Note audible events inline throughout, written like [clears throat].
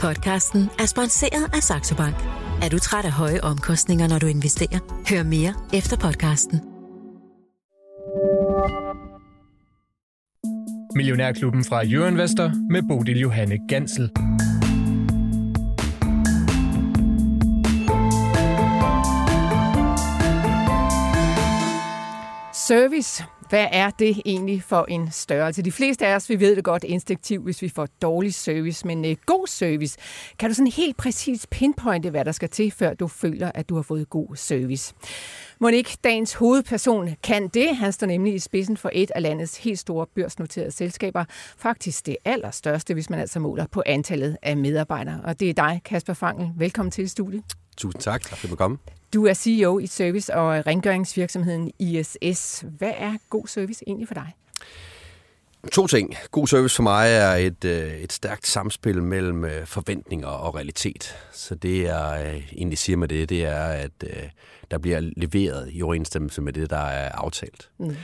Podcasten er sponsoreret af Saxo Bank. Er du træt af høje omkostninger, når du investerer? Hør mere efter podcasten. Millionærklubben fra Jørgen med Bodil Johanne Gansel. Service. Hvad er det egentlig for en størrelse? De fleste af os, vi ved det godt instinktivt, hvis vi får dårlig service, men øh, god service. Kan du sådan helt præcis pinpointe, hvad der skal til, før du føler, at du har fået god service? Monique, dagens hovedperson, kan det. Han står nemlig i spidsen for et af landets helt store børsnoterede selskaber. Faktisk det allerstørste, hvis man altså måler på antallet af medarbejdere. Og det er dig, Kasper Fangel. Velkommen til studiet. Tusind tak. Tak for at komme. Du er CEO i service- og rengøringsvirksomheden ISS. Hvad er god service egentlig for dig? To ting. God service for mig er et, øh, et stærkt samspil mellem øh, forventninger og realitet. Så det, jeg øh, egentlig siger med det, det er, at der bliver leveret i overensstemmelse med det, der er aftalt. Mm.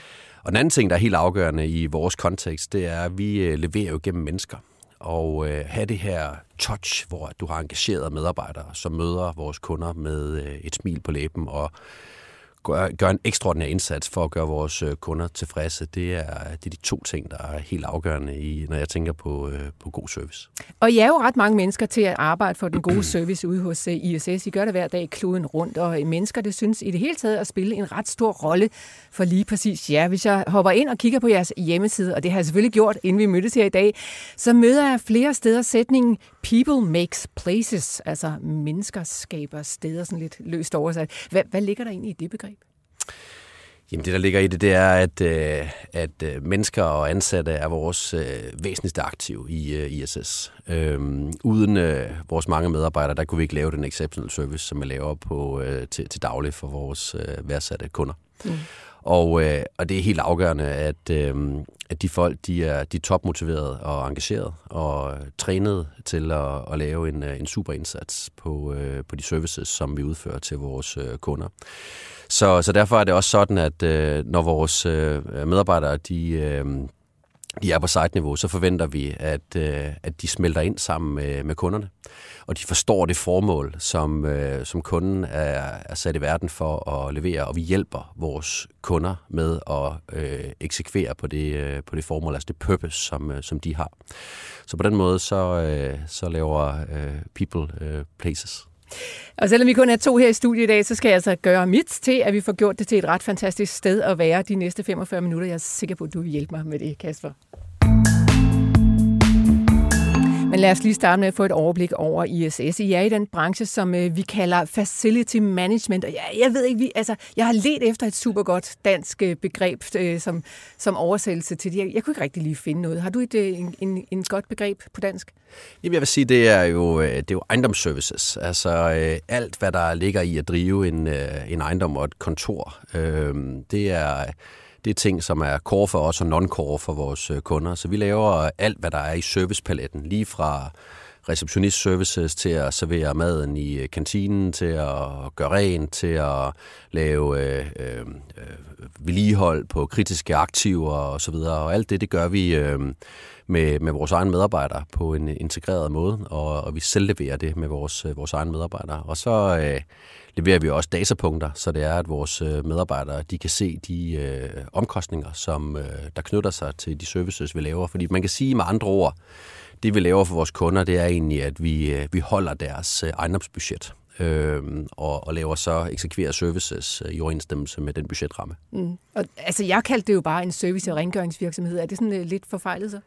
Og den anden ting, der er helt afgørende i vores kontekst, det er, at vi leverer jo gennem mennesker og øh, have det her touch, hvor du har engagerede medarbejdere, som møder vores kunder med øh, et smil på læben og gør, gør en ekstraordinær indsats for at gøre vores øh, kunder tilfredse. Det er, det er de to ting, der er helt afgørende, i, når jeg tænker på, øh, på god service. Og I er jo ret mange mennesker til at arbejde for den gode [clears throat] service ude hos øh, ISS. I gør det hver dag kloden rundt, og mennesker, det synes i det hele taget at spille en ret stor rolle for lige præcis jer. Hvis jeg hopper ind og kigger på jeres hjemmeside, og det har jeg selvfølgelig gjort, inden vi mødtes her i dag, så møder jeg flere steder sætningen People makes places, altså mennesker skaber steder, sådan lidt løst oversat. Hvad, hvad ligger der egentlig i det begreb? Jamen det, der ligger i det, det er, at, øh, at øh, mennesker og ansatte er vores øh, væsentligste aktiv i øh, ISS. Øhm, uden øh, vores mange medarbejdere, der kunne vi ikke lave den exceptional service, som vi laver på, øh, til, til daglig for vores øh, værdsatte kunder. Mm. Og, øh, og det er helt afgørende, at, øh, at de folk de er, de er topmotiverede og engagerede og trænet til at, at lave en, øh, en super indsats på, øh, på de services, som vi udfører til vores øh, kunder. Så, så derfor er det også sådan, at øh, når vores øh, medarbejdere de, øh, de er på site-niveau, så forventer vi, at, øh, at de smelter ind sammen med, med kunderne. Og de forstår det formål, som, øh, som kunden er, er sat i verden for at levere, og vi hjælper vores kunder med at øh, eksekvere på det, øh, på det formål, altså det purpose, som, øh, som de har. Så på den måde, så, øh, så laver øh, People øh, Places. Og selvom vi kun er to her i studiet i dag, så skal jeg altså gøre mit til, at vi får gjort det til et ret fantastisk sted at være de næste 45 minutter. Jeg er sikker på, at du vil hjælpe mig med det, Kasper. Men lad os lige starte med at få et overblik over ISS. I er i den branche, som øh, vi kalder facility management. Og jeg, jeg ved ikke, vi, altså, jeg har let efter et super godt dansk øh, begreb øh, som, som oversættelse til det. Jeg, jeg kunne ikke rigtig lige finde noget. Har du et øh, en, en, en godt begreb på dansk? Jamen, jeg vil sige, det er jo, det er jo ejendomsservices. Altså alt, hvad der ligger i at drive en, en ejendom og et kontor. Det er det er ting, som er core for os og non-core for vores øh, kunder. Så vi laver øh, alt, hvad der er i servicepaletten, lige fra receptionist services til at servere maden i øh, kantinen, til at gøre rent, til at lave øh, øh, vedligehold på kritiske aktiver osv. Og, og alt det, det gør vi øh, med, med vores egne medarbejdere på en integreret måde, og, og vi selv leverer det med vores, vores egne medarbejdere. Og så øh, leverer vi også datapunkter, så det er, at vores øh, medarbejdere de kan se de øh, omkostninger, som øh, der knytter sig til de services, vi laver. Fordi man kan sige med andre ord, det vi laver for vores kunder, det er egentlig, at vi, øh, vi holder deres øh, ejendomsbudget. Øh, og, og laver så eksekverer services øh, i overensstemmelse med den budgetramme. Mm. Og, altså, jeg kaldte det jo bare en service- og rengøringsvirksomhed. Er det sådan uh, lidt forfejlet så?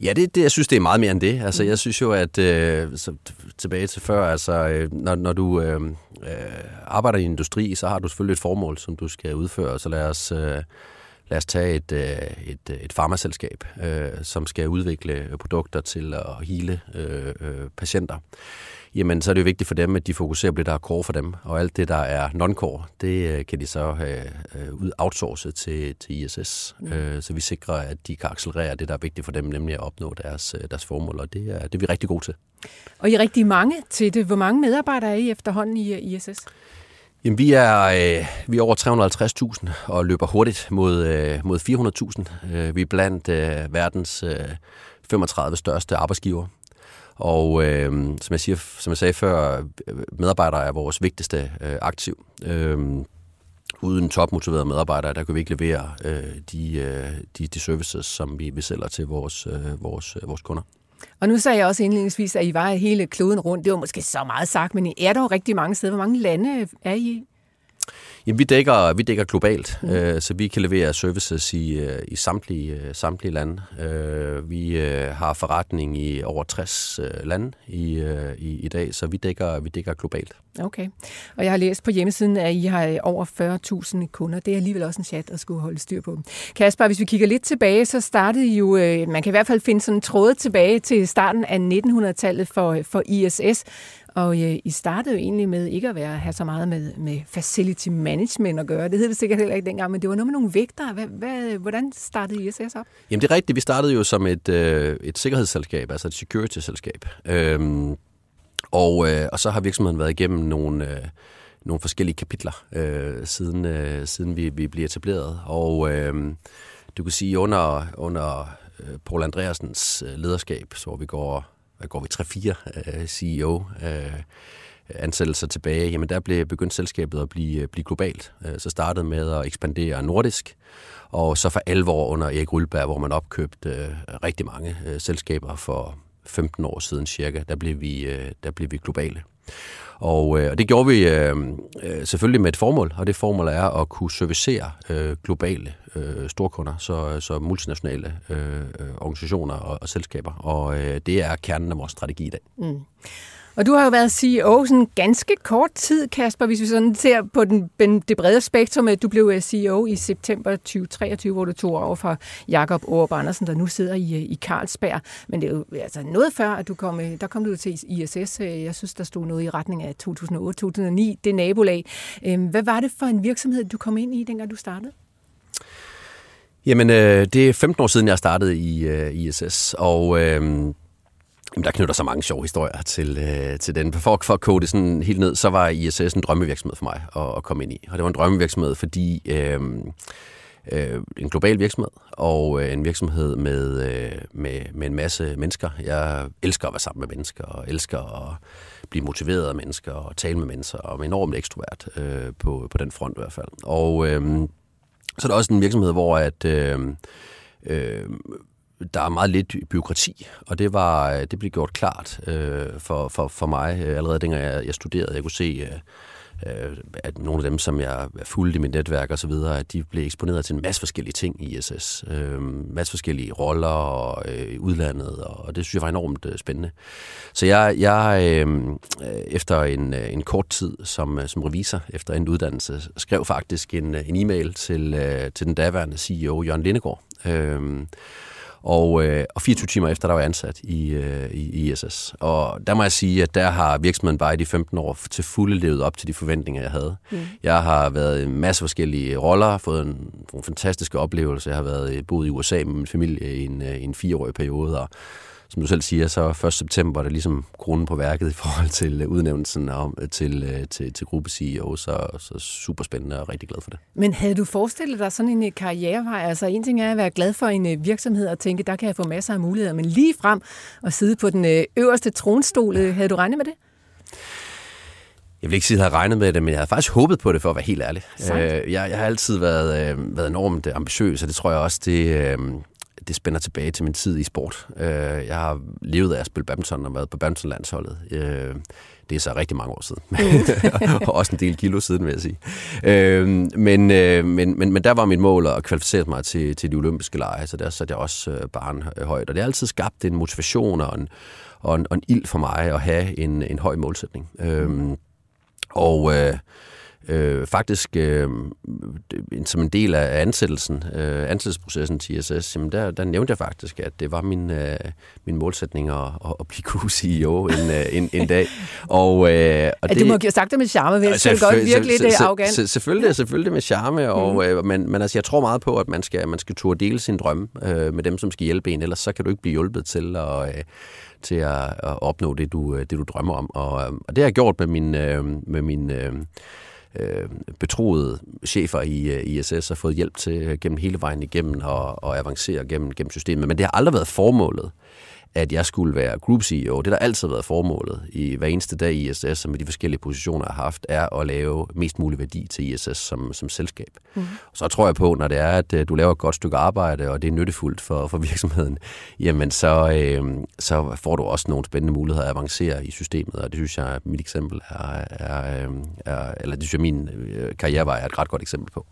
Ja, det, det, jeg synes, det er meget mere end det. Altså, mm. jeg synes jo, at øh, så, tilbage til før, altså, øh, når, når du øh, øh, arbejder i industri, så har du selvfølgelig et formål, som du skal udføre. Så lad os, øh, lad os tage et, øh, et, et farmaselskab, øh, som skal udvikle produkter til at hele øh, øh, patienter jamen så er det jo vigtigt for dem, at de fokuserer på det, der er core for dem. Og alt det, der er non-core, det øh, kan de så have øh, outsourcet til, til ISS. Mm. Øh, så vi sikrer, at de kan accelerere det, der er vigtigt for dem, nemlig at opnå deres, deres formål. Og det er, det er vi rigtig gode til. Og I er rigtig mange til det. Hvor mange medarbejdere er I efterhånden i ISS? Jamen, vi er, øh, vi er over 350.000 og løber hurtigt mod, øh, mod 400.000. Øh, vi er blandt øh, verdens øh, 35 største arbejdsgiver. Og øh, som, jeg siger, som jeg sagde før, medarbejdere er vores vigtigste øh, aktiv. Øh, uden topmotiverede medarbejdere, der kan vi ikke levere øh, de, øh, de, de services, som vi, vi sælger til vores, øh, vores, øh, vores kunder. Og nu sagde jeg også indledningsvis, at I var hele kloden rundt. Det var måske så meget sagt, men I er dog rigtig mange steder. Hvor mange lande er I Jamen, vi dækker, vi dækker globalt, mm. øh, så vi kan levere services i, øh, i samtlige, øh, samtlige lande. Øh, vi øh, har forretning i over 60 øh, lande i, øh, i, i dag, så vi dækker, vi dækker globalt. Okay. Og jeg har læst på hjemmesiden, at I har over 40.000 kunder. Det er alligevel også en chat at skulle holde styr på. Kasper, hvis vi kigger lidt tilbage, så startede I jo, øh, man kan i hvert fald finde sådan en tråd tilbage til starten af 1900-tallet for, for ISS, og øh, I startede jo egentlig med ikke at være, have så meget med, med facility management at gøre. Det hed det sikkert heller ikke dengang, men det var noget med nogle vægter. Hvad, hvad, hvordan startede ISS op? Jamen det er rigtigt. Vi startede jo som et, øh, et sikkerhedsselskab, altså et security-selskab. Øhm, og, øh, og så har virksomheden været igennem nogle... Øh, nogle forskellige kapitler, øh, siden, øh, siden vi, vi blev etableret. Og øh, du kan sige, under, under øh, Paul Andreasens øh, lederskab, så vi går hvad går vi, 3-4 uh, CEO uh, ansættelser tilbage, jamen der blev begyndt selskabet at blive, øh, blive globalt. Uh, så startede med at ekspandere nordisk, og så for alvor under Erik Rullberg, hvor man opkøbte uh, rigtig mange uh, selskaber for 15 år siden cirka, der blev vi, uh, der blev vi globale. Og, øh, og det gjorde vi øh, øh, selvfølgelig med et formål, og det formål er at kunne servicere øh, globale øh, storkunder, så, så multinationale øh, øh organisationer og, og selskaber. Og øh, det er kernen af vores strategi i dag. Mm. Og du har jo været CEO sådan ganske kort tid, Kasper, hvis vi sådan ser på den, det brede spektrum. Du blev øh, CEO i september 2023, hvor du tog over fra Jakob Aarup Andersen, der nu sidder i, øh, i Carlsberg. Men det er jo altså noget før, at du kom, øh, der kom du til ISS. Jeg synes, der stod noget i retning af 2008-2009, det nabolag. Øhm, hvad var det for en virksomhed, du kom ind i, dengang du startede? Jamen, øh, det er 15 år siden, jeg startede i øh, ISS, og øh, Jamen, der knytter så mange sjove historier til, øh, til den. For, for at kode det sådan helt ned, så var ISS en drømmevirksomhed for mig at, at komme ind i. Og det var en drømmevirksomhed, fordi øh, øh, en global virksomhed, og øh, en virksomhed med, øh, med, med en masse mennesker. Jeg elsker at være sammen med mennesker, og elsker at blive motiveret af mennesker, og tale med mennesker, og er enormt ekstrovert øh, på, på den front i hvert fald. Og øh, så er der også en virksomhed, hvor at... Øh, øh, der er meget lidt byråkrati, og det var det blev gjort klart øh, for, for, for mig øh, allerede dengang jeg, jeg studerede. Jeg kunne se, øh, øh, at nogle af dem, som jeg fulgte i mit netværk og så videre, at de blev eksponeret til en masse forskellige ting i ISS. Øh, masse forskellige roller og øh, udlandet, og det synes jeg var enormt øh, spændende. Så jeg, jeg øh, øh efter en, øh, en kort tid som, som revisor, efter en uddannelse, skrev faktisk en, en e-mail til, øh, til den daværende CEO, Jørgen Lindegård, øh, og, øh, og 24 timer efter, der var jeg ansat i, øh, i ISS. Og der må jeg sige, at der har virksomheden bare i de 15 år til fulde levet op til de forventninger, jeg havde. Mm. Jeg har været i en masse forskellige roller, fået en, en fantastiske oplevelser. Jeg har været boet i USA med min familie i en, øh, en fireårig periode, og som du selv siger, så 1. september er det ligesom kronen på værket i forhold til øh, udnævnelsen om, øh, til, øh, til, til gruppe CEO, så, så super spændende og rigtig glad for det. Men havde du forestillet dig sådan en karrierevej? Altså en ting er at være glad for en virksomhed og tænke, der kan jeg få masser af muligheder, men lige frem og sidde på den øverste tronstol, havde du regnet med det? Jeg vil ikke sige, at jeg havde regnet med det, men jeg havde faktisk håbet på det, for at være helt ærlig. Jeg, jeg har altid været, været enormt ambitiøs, og det tror jeg også, det, det spænder tilbage til min tid i sport. Øh, jeg har levet af at spille badminton og været på badmintonlandsholdet. Øh, det er så rigtig mange år siden. [laughs] og også en del kilo siden, vil jeg sige. Øh, men, øh, men, men, men der var mit mål at kvalificere mig til, til de olympiske lege, så der satte jeg også øh, barn højt. Og det har altid skabt en motivation og en, og en, og en ild for mig at have en, en høj målsætning. Øh, og... Øh, øh, faktisk øh, som en del af ansættelsen, øh, ansættelsesprocessen til ISS, jamen der, der nævnte jeg faktisk, at det var min, øh, min målsætning at, at blive co-CEO en, øh, en, en dag. Og, øh, og det, du må have sagt det med charme, vil jeg godt virkelig det er arrogant. Selvfølgelig, selvfølgelig med charme, og, mm. øh, men, men altså, jeg tror meget på, at man skal, man skal turde dele sin drømme øh, med dem, som skal hjælpe en, ellers så kan du ikke blive hjulpet til at... Øh, til at, at opnå det du, det, du drømmer om. Og, og det har jeg gjort med min, øh, med min øh, øh, betroede chefer i øh, ISS har fået hjælp til øh, gennem hele vejen igennem og, og avancere gennem, gennem systemet. Men det har aldrig været formålet at jeg skulle være group CEO. Det, der altid har været formålet i hver eneste dag i ISS, med de forskellige positioner, har haft, er at lave mest mulig værdi til ISS som, som selskab. Mm. Så tror jeg på, når det er, at øh, du laver et godt stykke arbejde, og det er nyttefuldt for, for virksomheden, jamen så, øh, så får du også nogle spændende muligheder at avancere i systemet, og det synes jeg, mit eksempel er, er, øh, er eller det synes jeg, min øh, karrierevej er et ret godt eksempel på.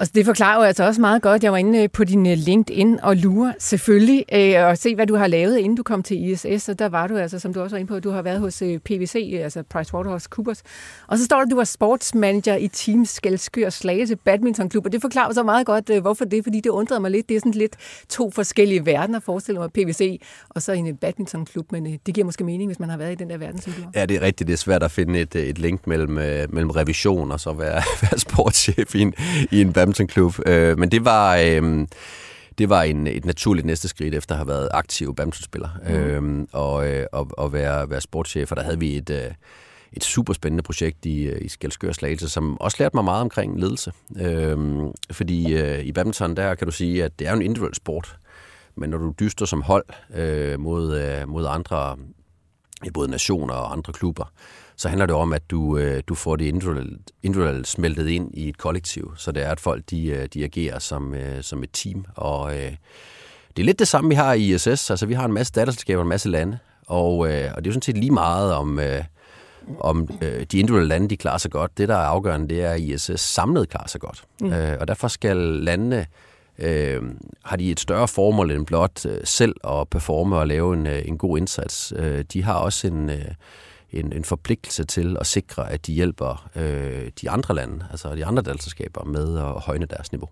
Og det forklarer jo altså også meget godt. Jeg var inde øh, på din øh, LinkedIn og lure selvfølgelig øh, og se, hvad du har lavet, inden du kom til ISS. Og der var du altså, som du også var inde på, du har været hos øh, PVC, altså PricewaterhouseCoopers. Og så står der, at du var sportsmanager i Team Skelskør Slagelse Badmintonklub. Og det forklarer så meget godt, hvorfor det, fordi det undrede mig lidt. Det er sådan lidt to forskellige verdener, forestiller mig PVC og så en badmintonklub. Men det giver måske mening, hvis man har været i den der verden, som du har. Ja, det er rigtigt. Det er svært at finde et, et link mellem, mellem revision og så være, [laughs] være sportschef i en, i en badmintonklub. Øh, men det var... Øh, det var en, et naturligt næste skridt efter at have været aktiv badmintonspiller mm. øh, og, øh, og, og være, være sportschef. Og der havde vi et, øh, et super spændende projekt i, øh, i Skelskør Slagelse, som også lærte mig meget omkring ledelse. Øh, fordi øh, i badminton, der kan du sige, at det er en individuel sport. Men når du dyster som hold øh, mod, øh, mod andre, både nationer og andre klubber, så handler det om, at du, øh, du får det individuelt, individuelt smeltet ind i et kollektiv, så det er, at folk de, øh, de agerer som, øh, som et team. Og øh, det er lidt det samme, vi har i ISS. Altså, vi har en masse datterselskaber, en masse lande, og, øh, og det er jo sådan set lige meget om... Øh, om øh, de individuelle lande de klarer sig godt. Det, der er afgørende, det er, at ISS samlet klarer sig godt. Mm. Øh, og derfor skal landene, øh, har de et større formål end blot øh, selv at performe og lave en, øh, en god indsats. Øh, de har også en, øh, en, en forpligtelse til at sikre, at de hjælper øh, de andre lande, altså de andre datterselskaber, med at højne deres niveau.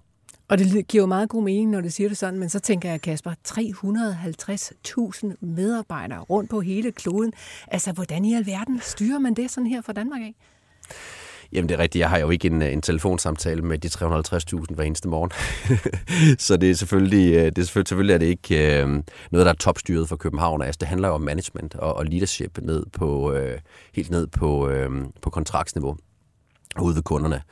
Og det giver jo meget god mening, når du siger det sådan, men så tænker jeg, Kasper, 350.000 medarbejdere rundt på hele kloden. Altså, hvordan i alverden styrer man det sådan her fra Danmark af? Jamen det er rigtigt, jeg har jo ikke en, øh, en telefonsamtale med de 350.000 hver eneste morgen. [laughs] så det er selvfølgelig, øh, det er selvfølgelig, selvfølgelig er det ikke øh, noget, der er topstyret for København. Altså, det handler jo om management og, og leadership ned på, øh, helt ned på, øh, på kontraktsniveau ude ved kunderne.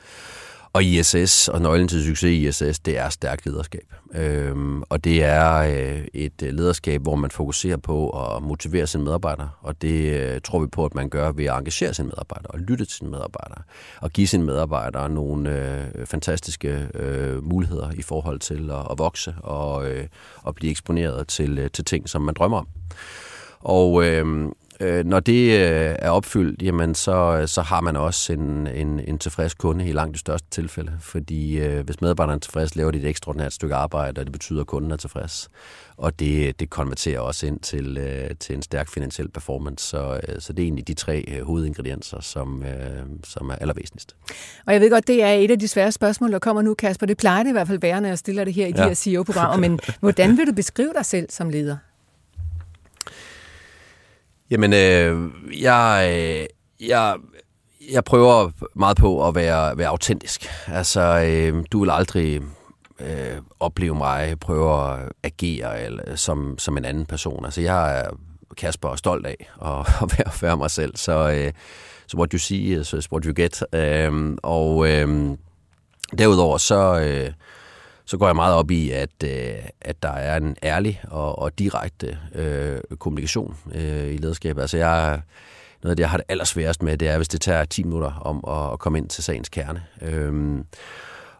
Og ISS og nøglen til succes i ISS, det er stærkt lederskab. Øhm, og det er øh, et øh, lederskab, hvor man fokuserer på at motivere sine medarbejdere, og det øh, tror vi på, at man gør ved at engagere sine medarbejdere og lytte til sine medarbejdere, og give sine medarbejdere nogle øh, fantastiske øh, muligheder i forhold til at, at vokse og, øh, og blive eksponeret til, øh, til ting, som man drømmer om. Og øh, øh, når det øh, er opfyldt, jamen så, så har man også en, en, en tilfreds kunde i langt det største tilfælde. Fordi øh, hvis medarbejderen er tilfreds, laver de et ekstraordinært stykke arbejde, og det betyder, at kunden er tilfreds. Og det, det konverterer også ind til, øh, til en stærk finansiel performance. Så, øh, så det er egentlig de tre øh, hovedingredienser, som, øh, som er allervæsentligst. Og jeg ved godt, det er et af de svære spørgsmål, der kommer nu, Kasper. Det plejer det i hvert fald være, når jeg stiller det her i ja. de her CEO-programmer. Men [laughs] hvordan vil du beskrive dig selv som leder? Jamen, øh, jeg, øh, jeg, jeg prøver meget på at være, være autentisk. Altså, øh, du vil aldrig øh, opleve mig prøve at agere eller, som, som en anden person. Altså, jeg er Kasper og stolt af at, [laughs] at være, være mig selv. Så, øh, så what you see is what you get. Øh, og øh, derudover så... Øh, så går jeg meget op i, at, øh, at der er en ærlig og, og direkte øh, kommunikation øh, i lederskabet. Altså jeg, noget af det, jeg har det allersværest med, det er, hvis det tager 10 minutter om at, at komme ind til sagens kerne. Øh,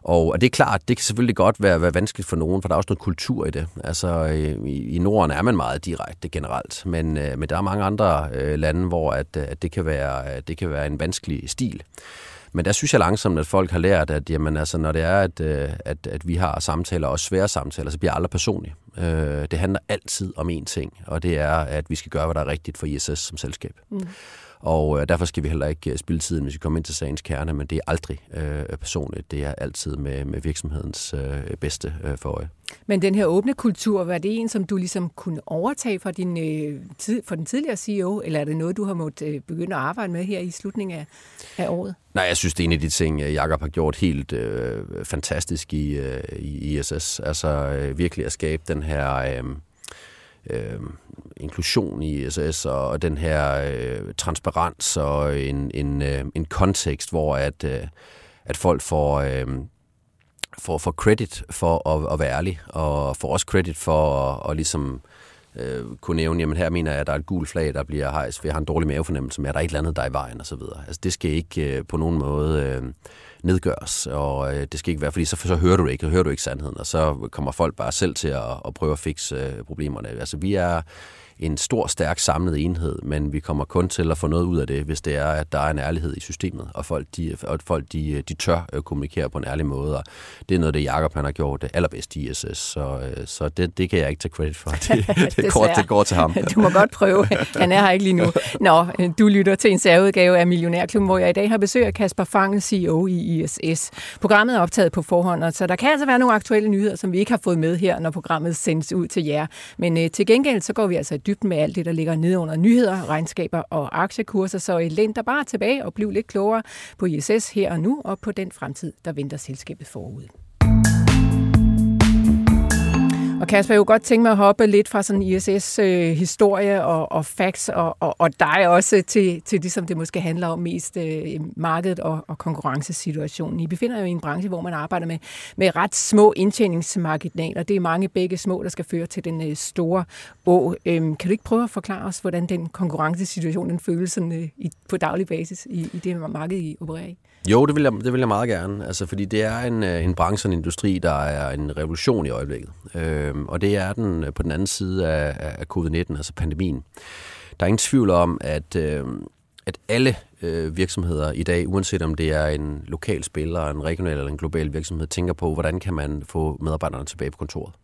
og, og det er klart, det kan selvfølgelig godt være, være vanskeligt for nogen, for der er også noget kultur i det. Altså i, i Norden er man meget direkte generelt, men, øh, men der er mange andre øh, lande, hvor at, at det, kan være, det kan være en vanskelig stil. Men der synes jeg langsomt, at folk har lært, at jamen, altså, når det er, at, øh, at, at vi har samtaler, og svære samtaler, så bliver aldrig personlig. Øh, det handler altid om én ting, og det er, at vi skal gøre, hvad der er rigtigt for ISS som selskab. Mm. Og øh, derfor skal vi heller ikke øh, spille tiden, hvis vi kommer ind til sagens kerne, men det er aldrig øh, personligt. Det er altid med, med virksomhedens øh, bedste øh, for øje. Men den her åbne kultur, var det en, som du ligesom kunne overtage fra, din, øh, tid, fra den tidligere CEO, eller er det noget, du har måttet øh, begynde at arbejde med her i slutningen af, af året? Nej, jeg synes, det er en af de ting, øh, Jakob har gjort helt øh, fantastisk i, øh, i ISS. Altså øh, virkelig at skabe den her... Øh, øh, inklusion i SS og den her øh, transparens og en, en, øh, en kontekst, hvor at, øh, at folk får... Øh, får, får credit for at, at være ærlig, og får også credit for at, at ligesom øh, kunne nævne, jamen her mener jeg, at der er et gult flag, der bliver hejst, for jeg har en dårlig mavefornemmelse med, at der er et eller andet, der er i vejen osv. Altså det skal ikke øh, på nogen måde øh, nedgøres, og øh, det skal ikke være, fordi så, så hører du det ikke, så hører du ikke sandheden, og så kommer folk bare selv til at, at prøve at fikse øh, problemerne. Altså vi er en stor, stærk, samlet enhed, men vi kommer kun til at få noget ud af det, hvis det er, at der er en ærlighed i systemet, og folk, de, og folk de, de tør øh, kommunikere på en ærlig måde, og det er noget, det Jacob han har gjort det allerbedst i ISS, så, øh, så det, det kan jeg ikke tage credit for. [laughs] Det, det, går, det går til ham. [laughs] Du må godt prøve. Han er her ikke lige nu. [laughs] Nå, du lytter til en særudgave af Millionærklubben, hvor jeg i dag har besøg af Kasper Fangel, CEO i ISS. Programmet er optaget på forhånd, så der kan altså være nogle aktuelle nyheder, som vi ikke har fået med her, når programmet sendes ud til jer. Men øh, til gengæld, så går vi altså i dybden med alt det, der ligger nede under nyheder, regnskaber og aktiekurser. Så læn dig bare tilbage og bliv lidt klogere på ISS her og nu, og på den fremtid, der venter selskabet forud. Og Kasper, jeg kunne godt tænke mig at hoppe lidt fra sådan ISS-historie øh, og, og facts, og, og, og dig også til, til det, som det måske handler om mest, øh, markedet og, og konkurrencesituationen. I befinder jo i en branche, hvor man arbejder med, med ret små indtjeningsmarginaler. Det er mange begge små, der skal føre til den øh, store å. Øh, kan du ikke prøve at forklare os, hvordan den konkurrencesituation den føles sådan, øh, i, på daglig basis i, i det marked, I opererer i? Jo, det vil jeg, det vil jeg meget gerne. Altså, fordi det er en, øh, en branche og en industri, der er en revolution i øjeblikket. Øhm, og det er den øh, på den anden side af, af covid-19, altså pandemien. Der er ingen tvivl om, at, øh, at alle øh, virksomheder i dag, uanset om det er en lokal spiller, en regional eller en global virksomhed, tænker på, hvordan kan man få medarbejderne tilbage på kontoret.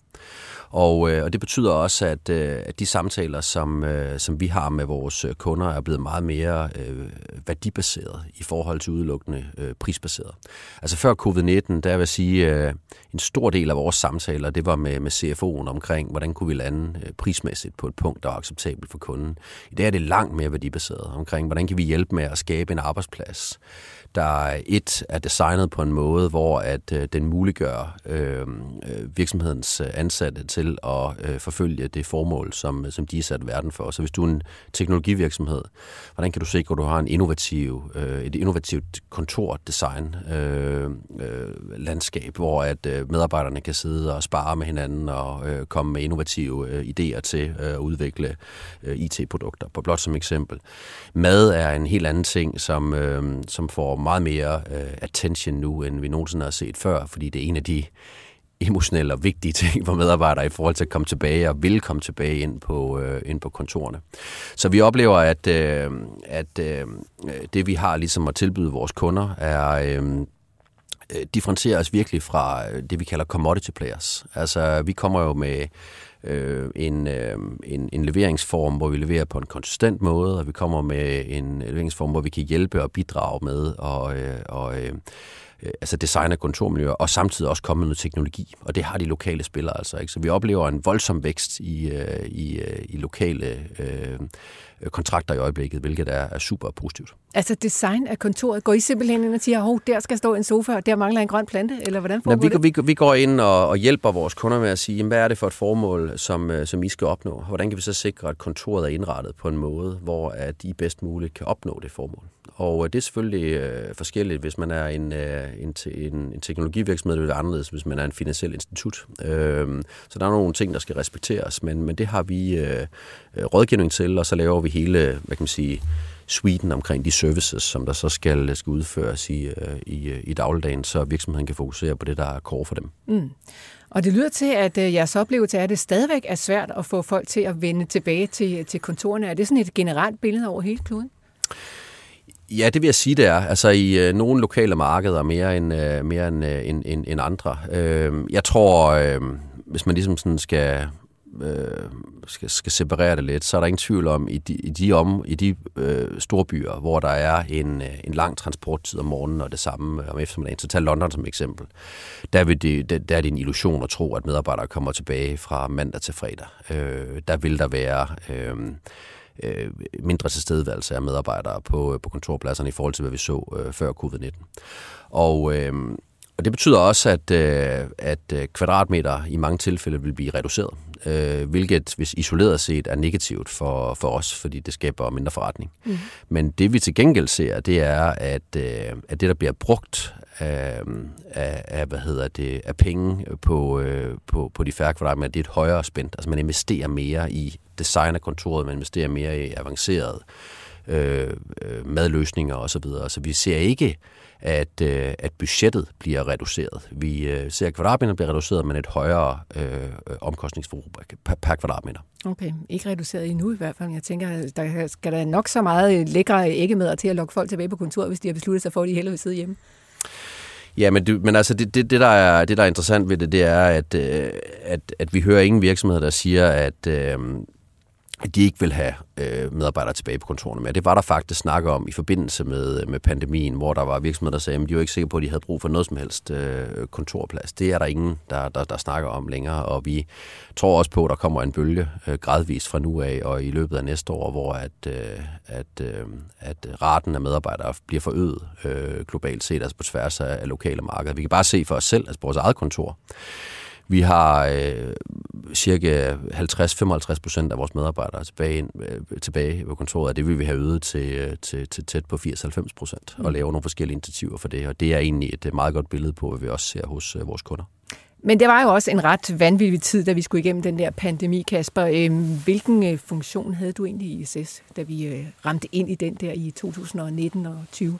Og, øh, og det betyder også, at, øh, at de samtaler, som, øh, som vi har med vores øh, kunder, er blevet meget mere øh, værdibaseret i forhold til udelukkende øh, prisbaseret. Altså før covid-19, der vil jeg sige, øh, en stor del af vores samtaler, det var med, med CFO'en omkring, hvordan kunne vi lande øh, prismæssigt på et punkt, der var acceptabelt for kunden. I dag er det langt mere værdibaseret omkring, hvordan kan vi hjælpe med at skabe en arbejdsplads, der et er designet på en måde, hvor at øh, den muliggør øh, øh, virksomhedens ansatte til at øh, forfølge det formål, som, som de er sat verden for. Så hvis du er en teknologivirksomhed, hvordan kan du sikre, at du har en innovativ, øh, et innovativt kontordesign øh, øh, landskab, hvor at øh, medarbejderne kan sidde og spare med hinanden og øh, komme med innovative øh, idéer til øh, at udvikle øh, IT-produkter, på blot som eksempel. Mad er en helt anden ting, som, øh, som får meget mere øh, attention nu, end vi nogensinde har set før, fordi det er en af de emotionelle og vigtige [laughs] ting for medarbejdere i forhold til at komme tilbage og vil komme tilbage ind på, øh, ind på kontorerne. Så vi oplever, at, øh, at øh, det vi har ligesom at tilbyde vores kunder er... Øh, øh differentierer os virkelig fra øh, det, vi kalder commodity players. Altså, vi kommer jo med øh, en, øh, en, en leveringsform, hvor vi leverer på en konsistent måde, og vi kommer med en leveringsform, hvor vi kan hjælpe og bidrage med og, øh, og øh, altså designe kontormiljøer, og samtidig også komme med noget teknologi. Og det har de lokale spillere altså ikke. Så vi oplever en voldsom vækst i, øh, i, øh, i lokale øh, kontrakter i øjeblikket, hvilket er, er super positivt. Altså design af kontoret. Går I simpelthen ind og siger, at der skal stå en sofa, og der mangler en grøn plante, eller hvordan foregår Nej, vi, det? Vi, vi går ind og, og hjælper vores kunder med at sige, jamen, hvad er det for et formål, som, øh, som I skal opnå? Hvordan kan vi så sikre, at kontoret er indrettet på en måde, hvor at I bedst muligt kan opnå det formål? Og øh, det er selvfølgelig øh, forskelligt, hvis man er en, øh, en, en, en teknologivirksomhed, det er anderledes, hvis man er en finansiel institut. Øh, så der er nogle ting, der skal respekteres, men, men det har vi øh, øh, rådgivning til, og så laver vi hele, hvad kan man sige, suiten omkring de services, som der så skal, øh, skal udføres i, øh, i, i dagligdagen, så virksomheden kan fokusere på det, der er core for dem. Mm. Og det lyder til, at jeres oplevelse er, at det stadigvæk er svært at få folk til at vende tilbage til, til kontorerne. Er det sådan et generelt billede over hele kloden? Ja, det vil jeg sige, det er. Altså i øh, nogle lokale markeder mere end, øh, mere end, øh, end, end, end andre. Øh, jeg tror, øh, hvis man ligesom sådan skal, øh, skal, skal separere det lidt, så er der ingen tvivl om, i de, i de, om, i de øh, store byer, hvor der er en, øh, en lang transporttid om morgenen og det samme øh, om eftermiddagen, så tag London som eksempel, der, vil det, der, der er det en illusion at tro, at medarbejdere kommer tilbage fra mandag til fredag. Øh, der vil der være... Øh, øh, mindre tilstedeværelse af medarbejdere på, på kontorpladserne i forhold til, hvad vi så øh, før covid-19. Og, øh, og det betyder også, at, øh, at øh, kvadratmeter i mange tilfælde vil blive reduceret, øh, hvilket hvis isoleret set er negativt for, for os, fordi det skaber mindre forretning. Mm. Men det vi til gengæld ser, det er, at, øh, at det, der bliver brugt af, af, af, hvad hedder det, af penge på, øh, på, på de færre kvadratmeter, det er et højere spændt. Altså man investerer mere i design af kontoret, man investerer mere i avanceret øh, øh madløsninger osv. Så, så vi ser ikke at, øh, at budgettet bliver reduceret. Vi øh, ser, at kvadratmeter bliver reduceret, men et højere øh, omkostningsforbrug per, per kvadratmeter. Okay, ikke reduceret endnu i hvert fald. Jeg tænker, der skal der nok så meget lækre æggemæder til at lokke folk tilbage på kontoret, hvis de har besluttet sig for, at de hellere vil sidde hjemme. Ja, men, det, men altså det, det, det, der er, det, der er interessant ved det, det er, at, øh, at, at vi hører ingen virksomheder, der siger, at, øh, at de ikke vil have øh, medarbejdere tilbage på kontorerne med. Det var der faktisk snak om i forbindelse med, øh, med pandemien, hvor der var virksomheder, der sagde, at de var ikke sikre på, at de havde brug for noget som helst øh, kontorplads. Det er der ingen, der, der, der snakker om længere, og vi tror også på, at der kommer en bølge øh, gradvist fra nu af og i løbet af næste år, hvor at, øh, at, øh, at raten af medarbejdere bliver forøget øh, globalt set, altså på tværs af, af lokale markeder. Vi kan bare se for os selv, altså på vores eget kontor, vi har øh, cirka 50-55 procent af vores medarbejdere tilbage, ind, øh, tilbage på kontoret, og det vil vi have øget til, øh, til, til tæt på 80-90 procent, og mm. lave nogle forskellige initiativer for det, og det er egentlig et meget godt billede på, hvad vi også ser hos øh, vores kunder. Men det var jo også en ret vanvittig tid, da vi skulle igennem den der pandemi, Kasper. Øhm, hvilken øh, funktion havde du egentlig i ISS, da vi øh, ramte ind i den der i 2019 og 20?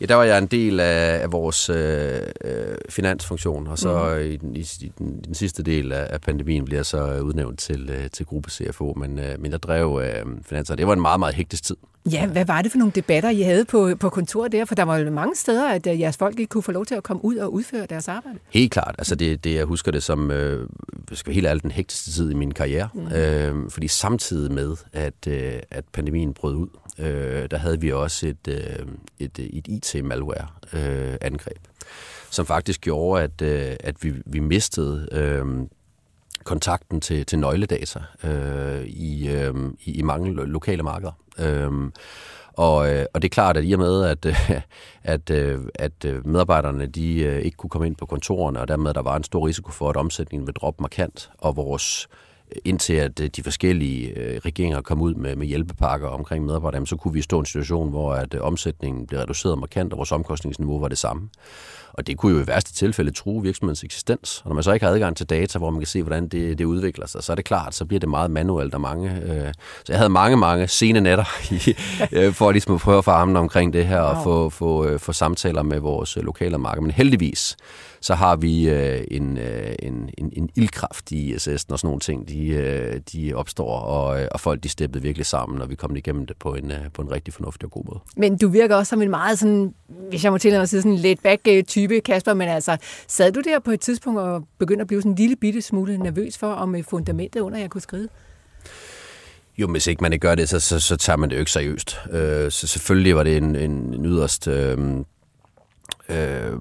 Ja, der var jeg en del af, af vores øh, øh finansfunktion, og så mm. i, den, i, den, i den sidste del af, af pandemien bliver jeg så udnævnt til, øh, til gruppe CFO, men, øh, men jeg drev øh, finanser. Det var en meget, meget hektisk tid. Ja, hvad var det for nogle debatter, I havde på, på kontoret der? For der var jo mange steder, at øh, jeres folk ikke kunne få lov til at komme ud og udføre deres arbejde. Helt klart. Altså det, det jeg husker det som, øh, skal helt ærligt, den hektiske tid i min karriere. Mm. Øh, fordi samtidig med, at, øh, at pandemien brød ud, øh, der havde vi også et, øh, et, øh, et IT-malware-angreb, øh, som faktisk gjorde, at, øh, at vi, vi mistede øh, kontakten til, til nøgledata øh, i, øh, i, i mange lo- lokale markeder. Øh, og, øh, og det er klart, at i og med, at, [laughs] at, øh, at øh, medarbejderne de ikke kunne komme ind på kontorerne, og dermed der var en stor risiko for, at omsætningen ville droppe markant, og vores indtil at de forskellige regeringer kom ud med, med hjælpepakker omkring medarbejdere, så kunne vi stå i en situation, hvor at omsætningen blev reduceret markant, og vores omkostningsniveau var det samme. Og det kunne jo i værste tilfælde true virksomhedens eksistens. Og når man så ikke har adgang til data, hvor man kan se, hvordan det, det udvikler sig, så er det klart, så bliver det meget manuelt og mange. Øh, så jeg havde mange, mange sene nætter [laughs] i, øh, for ligesom at prøve at få armene omkring det her og få, få, øh, få samtaler med vores lokale marked. Men heldigvis, så har vi øh, en, øh, en, en, en ildkraft i ISS, når sådan nogle ting de, øh, de opstår, og, øh, og folk de steppede virkelig sammen, og vi kom igennem det på en, øh, på en rigtig fornuftig og god måde. Men du virker også som en meget sådan, hvis jeg må tillade mig sige, sådan lidt back type, Kasper, men altså, sad du der på et tidspunkt og begyndte at blive sådan en lille bitte smule nervøs for, om fundamentet under jeg kunne skride? Jo, hvis ikke man ikke gør det, så, så, så tager man det jo ikke seriøst. Øh, så selvfølgelig var det en, en, en yderst øh, øh,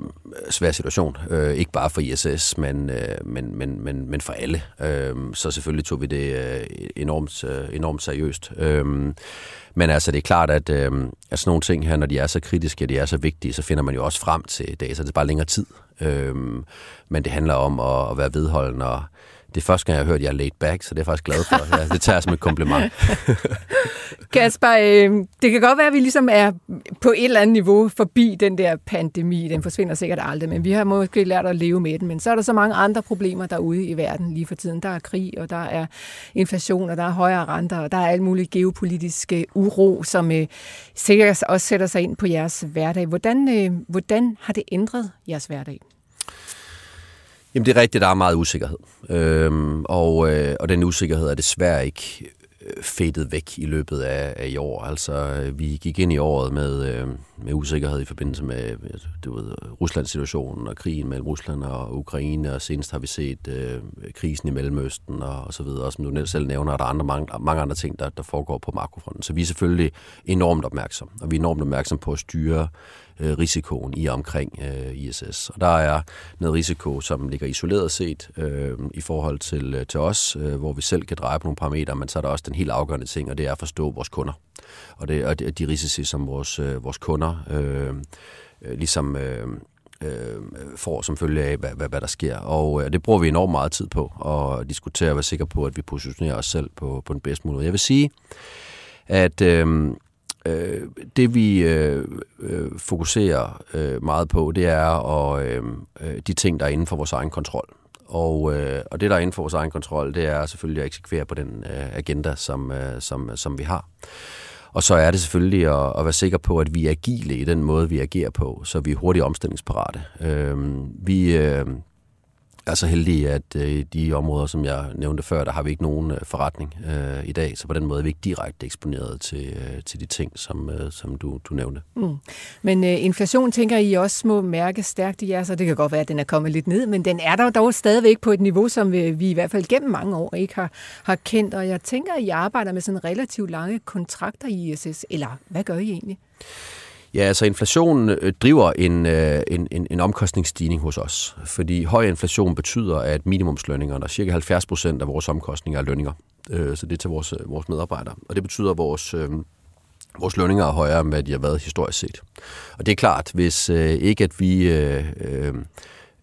svær situation. Øh, ikke bare for ISS, men, øh, men, men, men, men for alle. Øh, så selvfølgelig tog vi det øh, enormt, øh, enormt seriøst. Øh, men altså, det er klart, at, øh, at sådan nogle ting her, når de er så kritiske, og de er så vigtige, så finder man jo også frem til det, så det er bare længere tid. Øh, men det handler om at, at være vedholdende og det er første gang, jeg har hørt, at jeg er laid back, så det er jeg faktisk glad for. Ja, det tager jeg som et kompliment. [laughs] Kasper, øh, det kan godt være, at vi ligesom er på et eller andet niveau forbi den der pandemi. Den forsvinder sikkert aldrig, men vi har måske lært at leve med den. Men så er der så mange andre problemer derude i verden lige for tiden. Der er krig, og der er inflation, og der er højere renter, og der er alt muligt geopolitisk øh, uro, som øh, sikkert også sætter sig ind på jeres hverdag. Hvordan, øh, hvordan har det ændret jeres hverdag? Jamen det er rigtigt, der er meget usikkerhed. Øhm, og, øh, og den usikkerhed er desværre ikke øh, fedtet væk i løbet af, af i år. Altså, øh, vi gik ind i året med, øh, med usikkerhed i forbindelse med øh, du ved, Ruslands situationen og krigen mellem Rusland og Ukraine, og senest har vi set øh, krisen i Mellemøsten og, og så videre. Og som du selv nævner, er der andre, mange, mange andre ting, der, der foregår på makrofronten. Så vi er selvfølgelig enormt opmærksom, og vi er enormt opmærksom på at styre øh, risikoen i omkring øh, ISS. Og der er noget risiko, som ligger isoleret set øh, i forhold til, øh, til os, øh, hvor vi selv kan dreje på nogle parametre, men så er der også den helt afgørende ting, og det er at forstå vores kunder. Og det er de risici, som vores, øh, vores kunder øh, øh, ligesom... Øh, øh, får som følge af, hvad, hvad, hvad der sker. Og øh, det bruger vi enormt meget tid på, at diskutere og være sikre på, at vi positionerer os selv på, på den bedste måde. Jeg vil sige, at øh, øh, det vi øh, øh, fokuserer øh, meget på, det er og, øh, øh, de ting, der er inden for vores egen kontrol. Og, øh, og det, der er inden for vores egen kontrol, det er selvfølgelig at eksekvere på den øh, agenda, som, øh, som, som vi har. Og så er det selvfølgelig at, at være sikker på, at vi er agile i den måde, vi agerer på, så vi er hurtigt omstillingsparate. Øh, vi... Øh, er så heldige, at øh, de områder, som jeg nævnte før, der har vi ikke nogen øh, forretning øh, i dag, så på den måde er vi ikke direkte eksponeret til, øh, til de ting, som, øh, som du, du nævnte. Mm. Men øh, inflation tænker I også må mærke stærkt i jer, så det kan godt være, at den er kommet lidt ned, men den er der dog stadigvæk på et niveau, som vi, vi i hvert fald gennem mange år ikke har, har kendt, og jeg tænker, at I arbejder med sådan relativt lange kontrakter i ISS, eller hvad gør I egentlig? Ja, altså inflationen øh, driver en, øh, en, en, en omkostningsstigning hos os, fordi høj inflation betyder, at minimumslønningerne, cirka 70 procent af vores omkostninger er lønninger, øh, så det er til vores, øh, vores medarbejdere. Og det betyder, at vores, vores lønninger er højere, end hvad de har været historisk set. Og det er klart, hvis ikke at vi øh,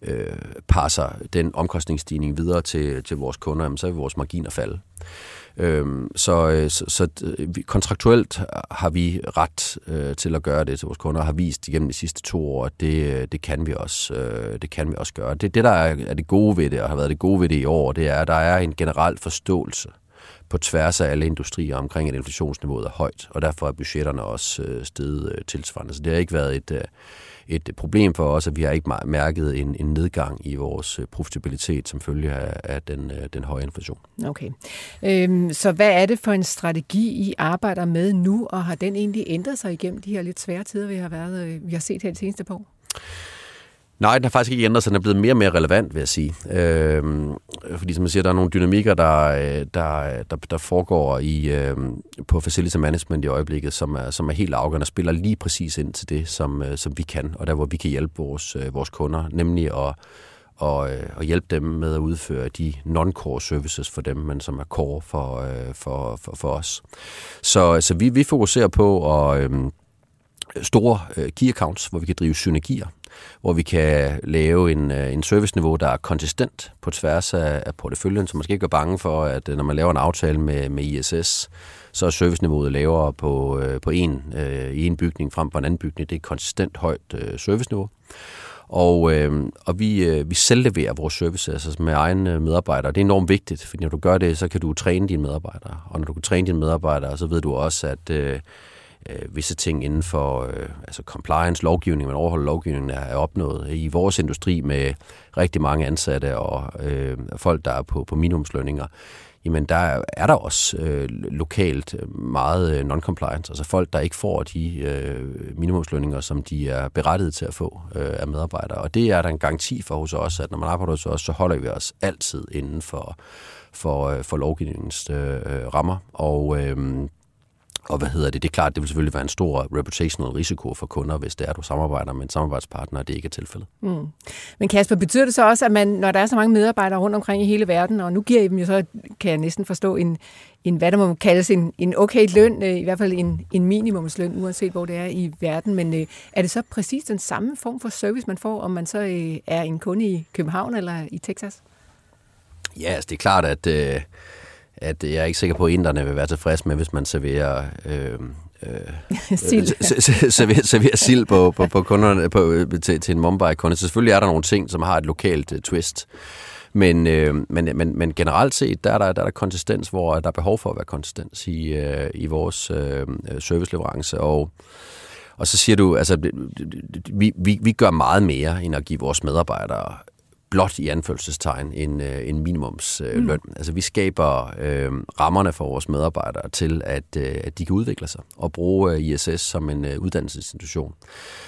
øh, passer den omkostningsstigning videre til, til vores kunder, så vil vores marginer falde. Øhm, så, øh, så, så øh, kontraktuelt har vi ret øh, til at gøre det til vores kunder, og har vist igennem de sidste to år, at det, øh, det, kan, vi også, øh, det kan vi også gøre. Det, det, der er, er det gode ved det, og har været det gode ved det i år, det er, at der er en generel forståelse på tværs af alle industrier omkring, at inflationsniveauet er højt, og derfor er budgetterne også øh, steget øh, tilsvarende. Så det har ikke været et... Øh, et problem for os, at vi har ikke mærket en, en nedgang i vores øh, profitabilitet som følge af, af den, øh, den høje inflation. Okay. Øhm, så hvad er det for en strategi, I arbejder med nu, og har den egentlig ændret sig igennem de her lidt svære tider, vi har, været, øh, vi har set her de seneste par år? Nej, den har faktisk ikke ændret sig. Den er blevet mere og mere relevant, vil jeg sige. Øhm, fordi som man siger, der er nogle dynamikker, der, øh, der, der, der foregår i, øhm, på facility management i øjeblikket, som er, som er helt afgørende og spiller lige præcis ind til det, som, øh, som vi kan, og der hvor vi kan hjælpe vores, øh, vores kunder, nemlig at og, og hjælpe dem med at udføre de non-core services for dem, men som er core for, for, for, for os. Så, så vi, vi fokuserer på at øhm, store key accounts, hvor vi kan drive synergier hvor vi kan lave en, øh, en serviceniveau, der er konsistent på tværs af, af porteføljen, så man skal ikke være bange for, at øh, når man laver en aftale med, med ISS, så er serviceniveauet lavere på, øh, på en, øh, i en bygning frem for en anden bygning. Det er et konsistent højt øh, serviceniveau. Og, øh, og vi, øh, vi selv leverer vores service altså med egne medarbejdere. Det er enormt vigtigt, for når du gør det, så kan du træne dine medarbejdere. Og når du kan træne dine medarbejdere, så ved du også, at øh, øh, visse ting inden for øh, altså compliance, lovgivning, man overholder lovgivningen, er, er opnået. I vores industri med rigtig mange ansatte og øh, folk, der er på, på minimumslønninger, jamen der er der også øh, lokalt meget øh, non-compliance, altså folk, der ikke får de øh, minimumslønninger, som de er berettiget til at få øh, af medarbejdere. Og det er der en garanti for hos os, at når man arbejder hos os, så holder vi os altid inden for, for, øh, for lovgivningens øh, rammer. Og øh, og hvad hedder det? Det er klart, det vil selvfølgelig være en stor reputational risiko for kunder, hvis det er, at du samarbejder med en samarbejdspartner, og det ikke er tilfældet. Mm. Men Kasper, betyder det så også, at man, når der er så mange medarbejdere rundt omkring i hele verden, og nu giver I dem jo så, kan jeg næsten forstå, en, en hvad der må kaldes en, en okay løn, øh, i hvert fald en, en minimumsløn, uanset hvor det er i verden, men øh, er det så præcis den samme form for service, man får, om man så øh, er en kunde i København eller i Texas? Ja, altså det er klart, at... Øh at jeg er ikke sikker på, at inderne vil være tilfreds med, hvis man serverer... Øh, [laughs] øh, serverer, serverer sild på, på, på kunderne, på, til, til en Mumbai-kunde. Så selvfølgelig er der nogle ting, som har et lokalt uh, twist. Men, øh, men, men, men generelt set, der er der, der er der konsistens, hvor der er behov for at være konsistens i, øh, i vores øh, serviceleverance. Og, og så siger du, altså, vi, vi, vi gør meget mere, end at give vores medarbejdere blot i anførselstegn en, øh, en minimumsløn. Øh, mm. Altså vi skaber øh, rammerne for vores medarbejdere til, at, øh, at de kan udvikle sig og bruge øh, ISS som en øh, uddannelsesinstitution.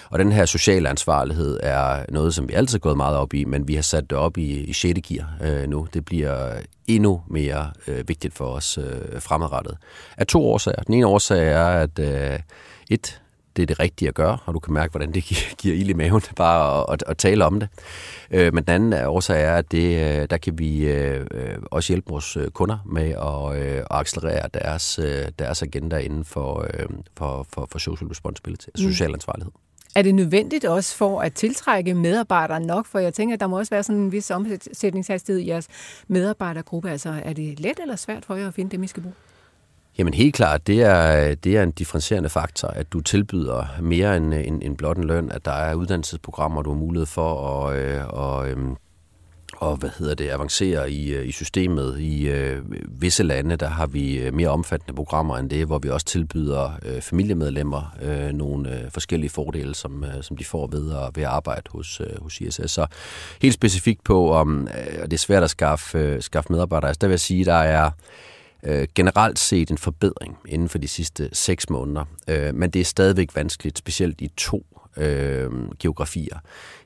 Og den her sociale ansvarlighed er noget, som vi altid har gået meget op i, men vi har sat det op i, i 6. gear øh, nu. Det bliver endnu mere øh, vigtigt for os øh, fremadrettet. Af to årsager. Den ene årsag er, at øh, et, det er det rigtige at gøre, og du kan mærke, hvordan det giver, [laughs] giver ild i maven [laughs] bare at, at, tale om det. Øh, men den anden årsag er, at det, øh, der kan vi øh, også hjælpe vores kunder med at, at accelerere deres, deres agenda inden for, for, for, for social responsibility, mm. social ansvarlighed. Er det nødvendigt også for at tiltrække medarbejdere nok? For jeg tænker, at der må også være sådan en vis omsætningshastighed i jeres medarbejdergruppe. Altså, er det let eller svært for jer at finde dem, I skal bruge? Jamen helt klart, det er, det er en differentierende faktor, at du tilbyder mere end, end, end blot en løn, at der er uddannelsesprogrammer, du har mulighed for at, øh, og, øh, og hvad hedder det, avancere i, øh, i systemet. I øh, visse lande, der har vi øh, mere omfattende programmer end det, hvor vi også tilbyder øh, familiemedlemmer øh, nogle øh, forskellige fordele, som, øh, som de får ved at, ved at arbejde hos, øh, hos ISS. Så helt specifikt på, om øh, det er svært at skaffe, øh, skaffe medarbejdere, altså, der vil jeg sige, der er øh, generelt set en forbedring inden for de sidste seks måneder. Øh, men det er stadigvæk vanskeligt, specielt i to øh, geografier.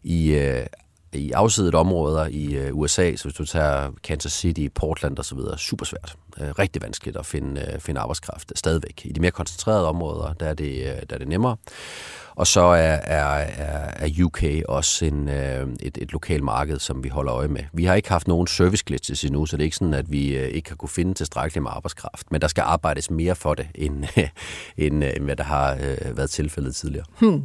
I øh, i afsidet områder i øh, USA, så hvis du tager Kansas City, Portland osv., super svært. Øh, rigtig vanskeligt at finde, øh, finde arbejdskraft stadigvæk. I de mere koncentrerede områder, der er det, øh, der er det nemmere. Og så er, er, er UK også en, øh, et, et lokalt marked, som vi holder øje med. Vi har ikke haft nogen service glitches endnu, så det er ikke sådan, at vi øh, ikke har kunne finde tilstrækkeligt med arbejdskraft. Men der skal arbejdes mere for det, end, [laughs] end, øh, end hvad der har øh, været tilfældet tidligere. Hmm.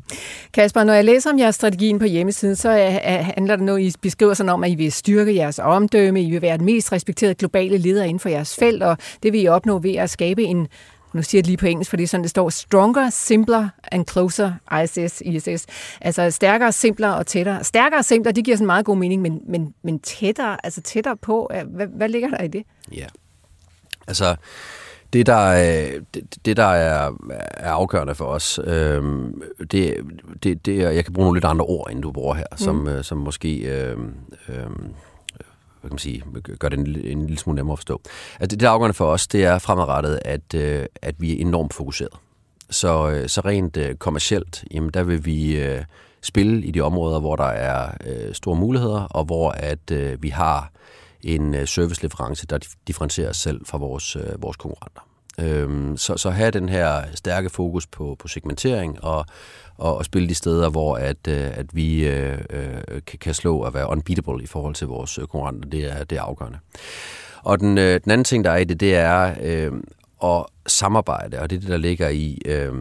Kasper, når jeg læser om jeres strategien på hjemmesiden, så er, handler det nu, I beskriver sådan om, at I vil styrke jeres omdømme, I vil være den mest respekterede globale leder inden for jeres felt, og det vil I opnå ved at skabe en nu siger jeg det lige på engelsk, fordi sådan det står, stronger, simpler and closer ISS, ISS. Altså stærkere, simplere og tættere. Stærkere og simplere, det giver sådan meget god mening, men, men, men tættere, altså tættere på, hvad, hvad ligger der i det? Ja, altså det der, det, det der er, er afgørende for os, øh, det, det, det er, jeg kan bruge nogle lidt andre ord, end du bruger her, mm. som, øh, som måske øh, øh, kan man sige, gør det en, en lille smule nemmere at forstå. Altså det, det afgørende for os, det er fremadrettet, at, øh, at vi er enormt fokuseret. Så, øh, så rent øh, kommercielt, jamen der vil vi øh, spille i de områder, hvor der er øh, store muligheder, og hvor at øh, vi har en øh, serviceleverance, der differentierer os selv fra vores, øh, vores konkurrenter. Øhm, så, så have den her stærke fokus på, på segmentering og, og, og spille de steder, hvor at, øh, at vi øh, øh, kan, kan slå og være unbeatable i forhold til vores øh, konkurrenter, det er, det er afgørende. Og den, øh, den anden ting, der er i det, det er øh, at samarbejde, og det er det, der ligger i... Øh,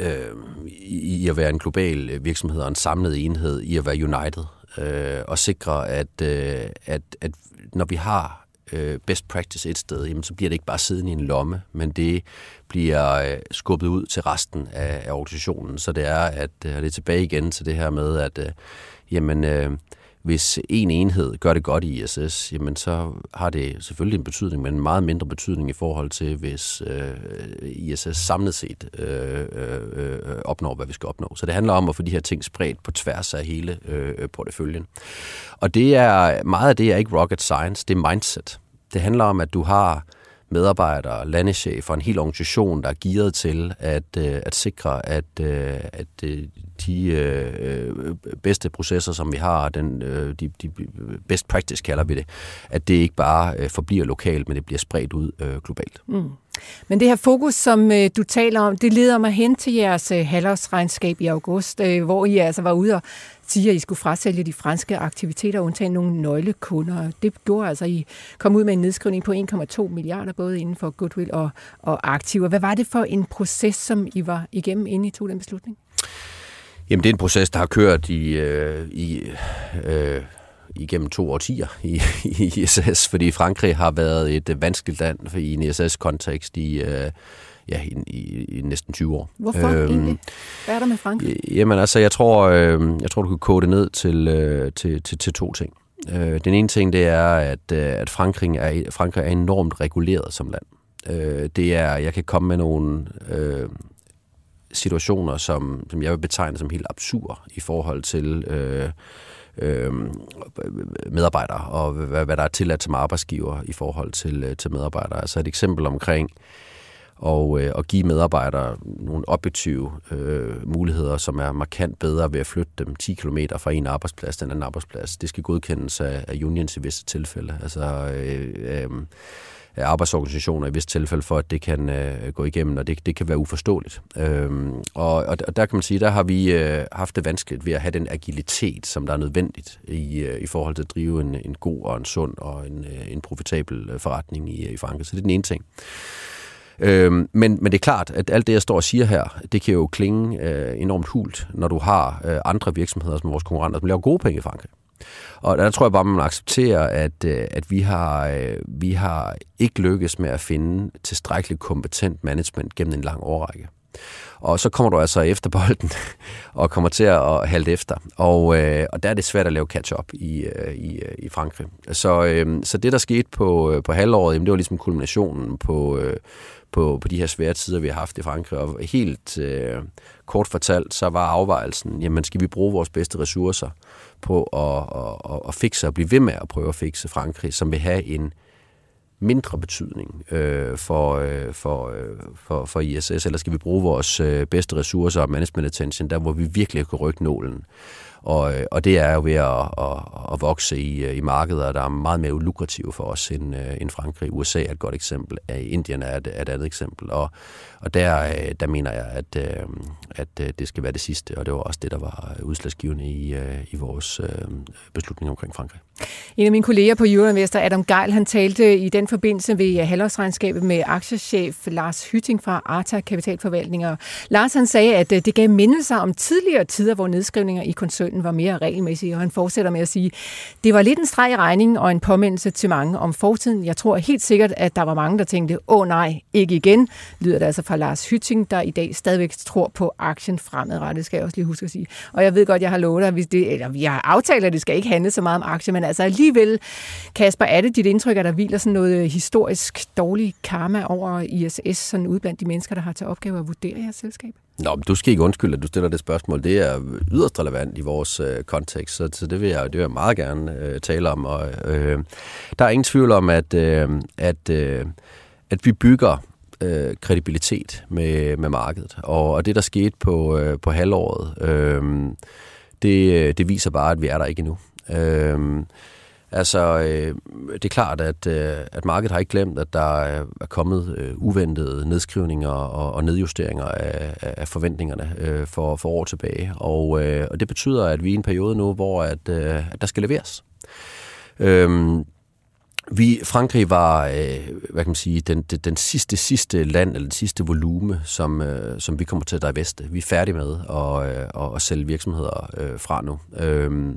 øh, i at være en global virksomhed og en samlet enhed, i at være united, øh, og sikre, at, øh, at, at når vi har øh, best practice et sted, jamen, så bliver det ikke bare siddende i en lomme, men det bliver øh, skubbet ud til resten af, af organisationen. Så det er, at øh, det er tilbage igen til det her med, at øh, jamen, øh, hvis en enhed gør det godt i ISS, jamen så har det selvfølgelig en betydning, men en meget mindre betydning i forhold til, hvis øh, ISS samlet set øh, øh, opnår, hvad vi skal opnå. Så det handler om at få de her ting spredt på tværs af hele øh, porteføljen. Og det er meget af det er ikke rocket science, det er mindset. Det handler om, at du har medarbejdere, landechefer, en hel organisation, der er gearet til at, øh, at sikre, at, øh, at øh, de øh, øh, bedste processer, som vi har, den, øh, de, de best practice kalder vi det, at det ikke bare øh, forbliver lokalt, men det bliver spredt ud øh, globalt. Mm. Men det her fokus, som øh, du taler om, det leder mig hen til jeres øh, halvårsregnskab i august, øh, hvor I altså var ude og sige, at I skulle frasælge de franske aktiviteter og undtage nogle nøglekunder. Det gjorde altså, at I kom ud med en nedskrivning på 1,2 milliarder, både inden for goodwill og, og aktiver. Hvad var det for en proces, som I var igennem, inden I tog den beslutning? Jamen, det er en proces, der har kørt i, øh, i øh, igennem to årtier i, i ISS, fordi Frankrig har været et vanskeligt land i en ISS-kontekst i, øh, ja, i, i, i næsten 20 år. Hvorfor øhm, egentlig? Hvad er der med Frankrig? Jamen altså, jeg tror, øh, jeg tror du kan kode det ned til, øh, til, til, til to ting. Øh, den ene ting, det er, at, øh, at Frankrig, er, Frankrig er enormt reguleret som land. Øh, det er, jeg kan komme med nogle øh, situationer, som, som jeg vil betegne som helt absurd i forhold til... Øh, øh, medarbejdere, og hvad, hvad der er tilladt som arbejdsgiver i forhold til, øh, til medarbejdere. Altså et eksempel omkring og, øh, og give medarbejdere nogle objektive øh, muligheder, som er markant bedre ved at flytte dem 10 km fra en arbejdsplads til en anden arbejdsplads. Det skal godkendes af, af unions i visse tilfælde. Altså, øh, øh, arbejdsorganisationer i vist tilfælde for, at det kan øh, gå igennem, og det, det kan være uforståeligt. Øhm, og, og der kan man sige, der har vi øh, haft det vanskeligt ved at have den agilitet, som der er nødvendigt i, øh, i forhold til at drive en, en god og en sund og en, øh, en profitabel øh, forretning i, øh, i Frankrig. Så det er den ene ting. Øhm, men, men det er klart, at alt det, jeg står og siger her, det kan jo klinge øh, enormt hult, når du har øh, andre virksomheder som vores konkurrenter, som laver gode penge i Frankrig. Og der tror jeg bare, man accepterer, at, øh, at vi, har, øh, vi har ikke lykkes med at finde tilstrækkeligt kompetent management gennem en lang årrække. Og så kommer du altså efter bolden [laughs] og kommer til at halte efter. Og, øh, og der er det svært at lave catch-up i, øh, i, øh, i Frankrig. Så, øh, så det, der skete på, på halvåret, jamen, det var ligesom kulminationen på, øh, på, på de her svære tider, vi har haft i Frankrig. Og helt øh, kort fortalt, så var afvejelsen, jamen skal vi bruge vores bedste ressourcer på at, at, at, at fikse og blive ved med at prøve at fikse Frankrig, som vil have en mindre betydning øh, for, øh, for, øh, for, for ISS, eller skal vi bruge vores øh, bedste ressourcer og management attention, der hvor vi virkelig kan rykke nålen. Og, øh, og det er jo ved at, at, at vokse i, øh, i markeder, der er meget mere lukrative for os end, øh, end Frankrig. USA er et godt eksempel, Indien er et, er et andet eksempel. Og, og der, øh, der mener jeg, at, øh, at øh, det skal være det sidste, og det var også det, der var udslagsgivende i, i vores beslutning omkring Frankrig. En af mine kolleger på Euroinvestor, Adam Geil, han talte i den forbindelse ved halvårsregnskabet med aktiechef Lars Hytting fra Arta Kapitalforvaltninger. Lars han sagde, at det gav mindelser om tidligere tider, hvor nedskrivninger i koncernen var mere regelmæssige, og han fortsætter med at sige, det var lidt en streg i regningen og en påmindelse til mange om fortiden. Jeg tror helt sikkert, at der var mange, der tænkte, åh nej, ikke igen, lyder det altså fra Lars Hytting, der i dag stadigvæk tror på aktien fremadrettet, skal jeg også lige huske at sige. Og jeg ved godt, jeg har lovet dig, hvis det, eller vi har aftalt, at det skal ikke handle så meget om aktier, men altså alligevel, Kasper, er det dit indtryk, at der hviler sådan noget øh, historisk dårlig karma over ISS, sådan ud blandt de mennesker, der har til opgave at vurdere jeres selskab? Nå, men du skal ikke undskylde, at du stiller det spørgsmål. Det er yderst relevant i vores øh, kontekst, så, så det, vil jeg, det vil jeg meget gerne øh, tale om. Og, øh, der er ingen tvivl om, at, øh, at, øh, at vi bygger øh, kredibilitet med, med markedet. Og, og det, der skete på, øh, på halvåret, øh, det, det viser bare, at vi er der ikke endnu. Øh, Altså, øh, det er klart, at, øh, at markedet har ikke glemt, at der er kommet øh, uventede nedskrivninger og, og nedjusteringer af, af forventningerne øh, for, for år tilbage. Og, øh, og det betyder, at vi er i en periode nu, hvor at, øh, at der skal leveres. Øh, vi, Frankrig var, øh, hvad kan man sige, den, den, den sidste, sidste land, eller den sidste volume, som, øh, som vi kommer til at diveste. Vi er færdige med at, øh, at sælge virksomheder øh, fra nu. Øh,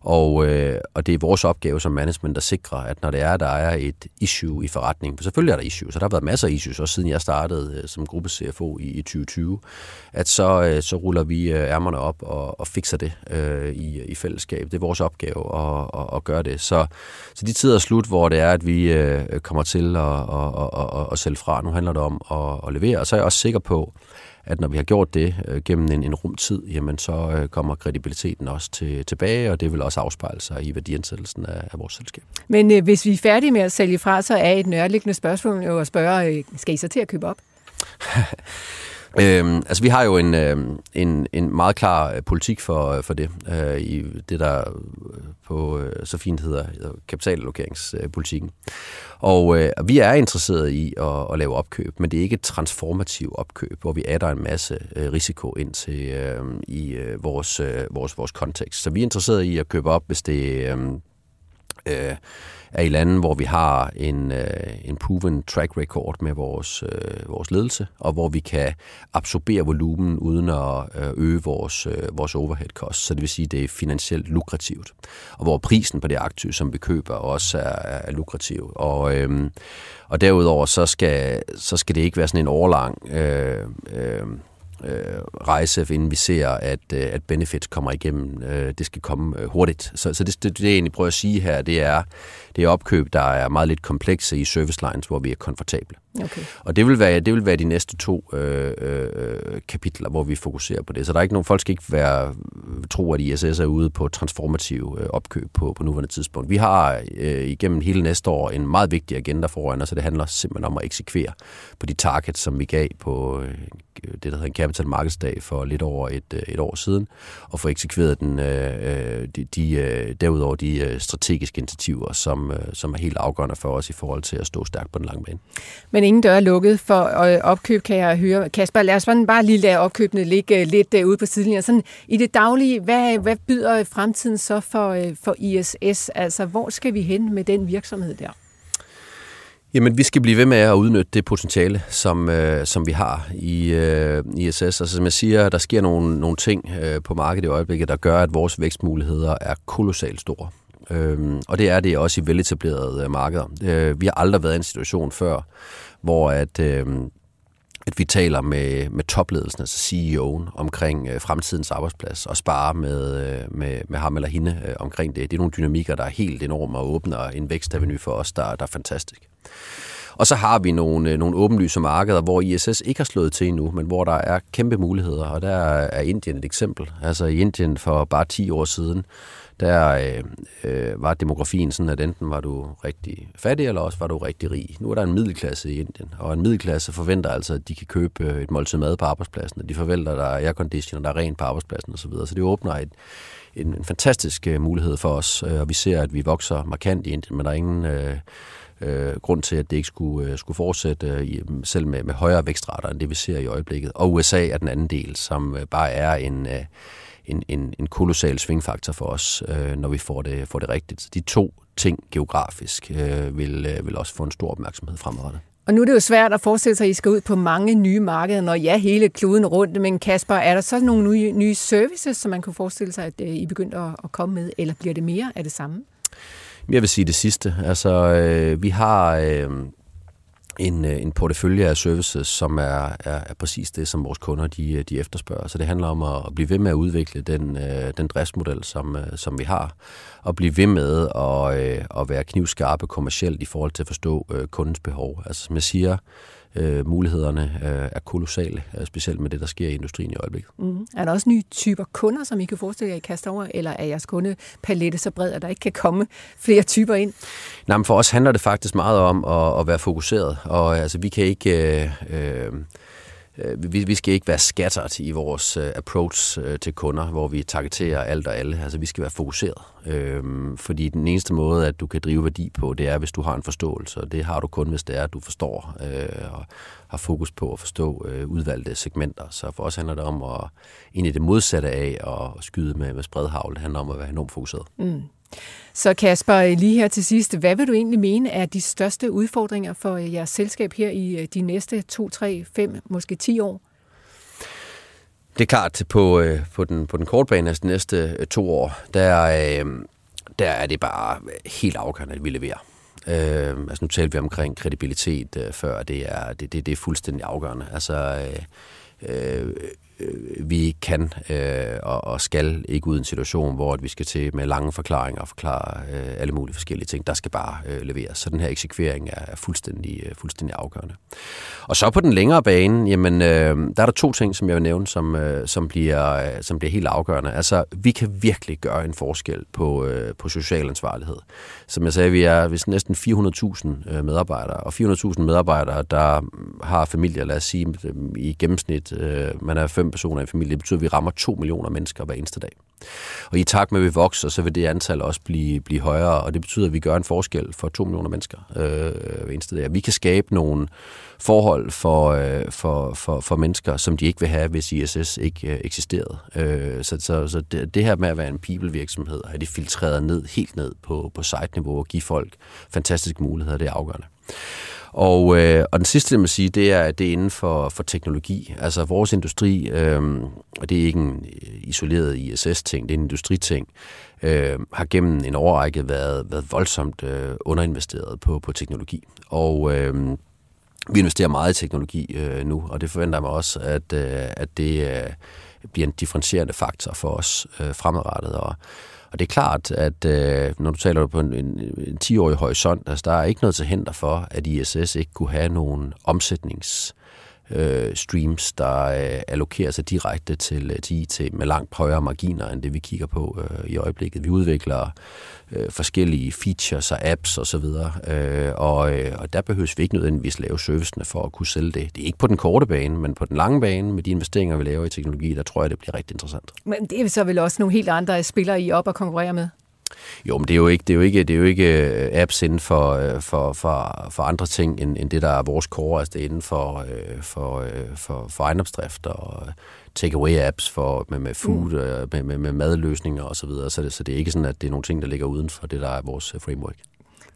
og, øh, og det er vores opgave som management at sikre, at når det er, der er et issue i forretningen, for selvfølgelig er der issues, så der har været masser af issues, også siden jeg startede øh, som gruppe CFO i, i 2020, at så, øh, så ruller vi øh, ærmerne op og, og fikser det øh, i, i fællesskab. Det er vores opgave at, at, at gøre det. Så, så de tider er slut, hvor det er, at vi øh, kommer til at, at, at, at, sælge fra. Nu handler det om at, at levere, og så er jeg også sikker på, at når vi har gjort det øh, gennem en, en rumtid, jamen så øh, kommer kredibiliteten også til, tilbage, og det vil også afspejle sig i værdiansættelsen af, af vores selskab. Men øh, hvis vi er færdige med at sælge fra, så er et nørliggende spørgsmål jo at spørge, øh, skal I så til at købe op? [laughs] Øhm, altså vi har jo en, øh, en, en meget klar øh, politik for, øh, for det, øh, i det der øh, på øh, så fint hedder, hedder kapitalallokeringspolitikken. Og øh, vi er interesseret i at, at lave opkøb, men det er ikke et transformativt opkøb, hvor vi adder en masse øh, risiko ind til øh, i øh, vores, øh, vores, vores kontekst. Så vi er interesseret i at købe op, hvis det øh, øh, er i lande, hvor vi har en, øh, en proven track record med vores, øh, vores ledelse, og hvor vi kan absorbere volumen uden at øh, øge vores, øh, vores overhead cost. Så det vil sige, at det er finansielt lukrativt. Og hvor prisen på det aktiv, som vi køber, også er, er lukrativ. Og, øh, og derudover, så skal, så skal det ikke være sådan en overlang... Øh, øh, øh, rejse, inden vi ser, at, øh, at benefits kommer igennem. Øh, det skal komme øh, hurtigt. Så, så det, det, det, jeg egentlig prøver at sige her, det er, det er opkøb, der er meget lidt komplekse i service lines, hvor vi er komfortable. Okay. Og det vil, være, det vil være de næste to øh, øh, kapitler, hvor vi fokuserer på det. Så der er ikke nogen, folk skal ikke være, tro, at ISS er ude på transformativ øh, opkøb på, på nuværende tidspunkt. Vi har øh, igennem hele næste år en meget vigtig agenda foran os, så det handler simpelthen om at eksekvere på de targets, som vi gav på øh, det, der hedder en Capital Markets Dag for lidt over et, øh, et år siden, og få eksekveret den, øh, de, de, derudover de strategiske initiativer, som, som er helt afgørende for os i forhold til at stå stærkt på den lange bane. Men ingen dør lukket for øh, opkøb, kan jeg høre. Kasper, lad os bare lige lade opkøbene ligge øh, lidt øh, ude på sidelinjen. Sådan, I det daglige, hvad, hvad byder fremtiden så for, for ISS? Altså, hvor skal vi hen med den virksomhed der? Jamen, vi skal blive ved med at udnytte det potentiale, som, øh, som vi har i øh, ISS. Altså, som jeg siger, der sker nogle, nogle ting øh, på markedet i øjeblikket, der gør, at vores vækstmuligheder er kolossalt store. Øhm, og det er det også i veletablerede øh, markeder. Øh, vi har aldrig været i en situation før, hvor at, øh, at vi taler med, med topledelsen, altså CEO'en, omkring øh, fremtidens arbejdsplads, og sparer med, øh, med, med ham eller hende øh, omkring det. Det er nogle dynamikker, der er helt enorme og åbner en vækstaveny for os, der, der er fantastisk. Og så har vi nogle, øh, nogle åbenlyse markeder, hvor ISS ikke har slået til endnu, men hvor der er kæmpe muligheder, og der er Indien et eksempel. Altså i Indien for bare 10 år siden, der øh, øh, var demografien sådan, at enten var du rigtig fattig, eller også var du rigtig rig. Nu er der en middelklasse i Indien, og en middelklasse forventer altså, at de kan købe øh, et måltid mad på arbejdspladsen, og de forventer, at der er airconditioner, der er rent på arbejdspladsen osv. Så, så det åbner et, en, en fantastisk øh, mulighed for os, og vi ser, at vi vokser markant i Indien, men der er ingen... Øh, øh, grund til, at det ikke skulle, øh, skulle fortsætte, øh, selv med, med højere vækstrater, end det vi ser i øjeblikket. Og USA er den anden del, som øh, bare er en, øh, en, en, en kolossal svingfaktor for os, øh, når vi får det, får det rigtigt. Så de to ting geografisk øh, vil, øh, vil også få en stor opmærksomhed fremadrettet. Og nu er det jo svært at forestille sig, at I skal ud på mange nye markeder, når ja, hele kloden rundt. Men Kasper, er der så nogle nye, nye services, som man kunne forestille sig, at øh, I begynder at, at komme med, eller bliver det mere af det samme? Jeg vil sige det sidste. Altså, øh, vi har øh, en, øh, en portefølje af services, som er, er, er præcis det, som vores kunder de, øh, de efterspørger. Så det handler om at, at blive ved med at udvikle den, øh, den driftsmodel, som, øh, som vi har, og blive ved med at, øh, at være knivskarpe kommercielt i forhold til at forstå øh, kundens behov. Altså som jeg siger, øh, mulighederne øh, er kolossale, øh, specielt med det, der sker i industrien i øjeblikket. Mm. Er der også nye typer kunder, som I kan forestille jer, I kaster over, eller er jeres kundepalette så bred, at der ikke kan komme flere typer ind? Nej, men for os handler det faktisk meget om at, at være fokuseret, og altså, vi kan ikke... Øh, øh, Øh, vi, vi skal ikke være scattered i vores øh, approach øh, til kunder, hvor vi targeterer alt og alle. Altså, vi skal være fokuseret. Øhm, fordi den eneste måde, at du kan drive værdi på, det er, hvis du har en forståelse. Og det har du kun, hvis det er, at du forstår øh, og har fokus på at forstå øh, udvalgte segmenter. Så for os handler det om at egentlig det modsatte af at skyde med, med spredhavl. Det handler om at være enormt fokuseret. Mm. Så Kasper, lige her til sidst, hvad vil du egentlig mene er de største udfordringer for øh, jeres selskab her i øh, de næste 2, 3, 5, måske 10 år? Det er klart, på, øh, på, den, på den korte bane, altså de næste to år, der, der er det bare helt afgørende, at vi leverer. Øh, altså nu talte vi omkring kredibilitet øh, før, det er, det, det, det er fuldstændig afgørende. Altså, øh, øh, vi kan øh, og, og skal ikke ud i en situation, hvor at vi skal til med lange forklaringer og forklare øh, alle mulige forskellige ting. Der skal bare øh, leveres. Så den her eksekvering er fuldstændig, øh, fuldstændig afgørende. Og så på den længere bane, jamen, øh, der er der to ting, som jeg vil nævne, som, øh, som, bliver, øh, som bliver helt afgørende. Altså, vi kan virkelig gøre en forskel på, øh, på social ansvarlighed. Som jeg sagde, vi er hvis næsten 400.000 øh, medarbejdere, og 400.000 medarbejdere, der har familier, lad os sige, i gennemsnit, øh, man er fem fem personer i familien. Det betyder, at vi rammer 2 millioner mennesker hver eneste dag. Og i takt med, at vi vokser, så vil det antal også blive, blive højere, og det betyder, at vi gør en forskel for 2 millioner mennesker øh, hver eneste dag. Vi kan skabe nogle forhold for, øh, for, for, for mennesker, som de ikke vil have, hvis ISS ikke øh, eksisterede. Øh, så så, så det, det her med at være en people-virksomhed, at det filtreret ned, helt ned på, på site-niveau og give folk fantastiske muligheder, det er afgørende. Og, øh, og den sidste, jeg må sige, det er, at det er inden for, for teknologi. Altså vores industri, øh, og det er ikke en øh, isoleret ISS-ting, det er en industriting, øh, har gennem en årrække været, været voldsomt øh, underinvesteret på, på teknologi. Og øh, vi investerer meget i teknologi øh, nu, og det forventer jeg mig også, at, øh, at det øh, bliver en differentierende faktor for os øh, fremadrettet. Og, og det er klart, at øh, når du taler på en, en, en 10-årig horisont, altså der er ikke noget til hinder for, at ISS ikke kunne have nogle omsætnings øh, streams, der øh, allokerer sig direkte til, øh, til IT med langt højere marginer end det, vi kigger på øh, i øjeblikket. Vi udvikler øh, forskellige features og apps osv., og, øh, og, øh, og der behøves vi ikke nødvendigvis lave servicene for at kunne sælge det. Det er ikke på den korte bane, men på den lange bane med de investeringer, vi laver i teknologi, der tror jeg, det bliver rigtig interessant. Men det er så vel også nogle helt andre spillere, I op og konkurrere med? Jo, men det er jo ikke, det er jo ikke, det er jo ikke øh, apps inden for, øh, for, for, for andre ting, end, end det, der er vores core. Altså det er inden for, øh, for, for, for ejendomsdrift og takeaway-apps for, med, med food, mm. med, med, med madløsninger osv. Så, videre. så, det, så det er ikke sådan, at det er nogle ting, der ligger uden for det, der er vores framework.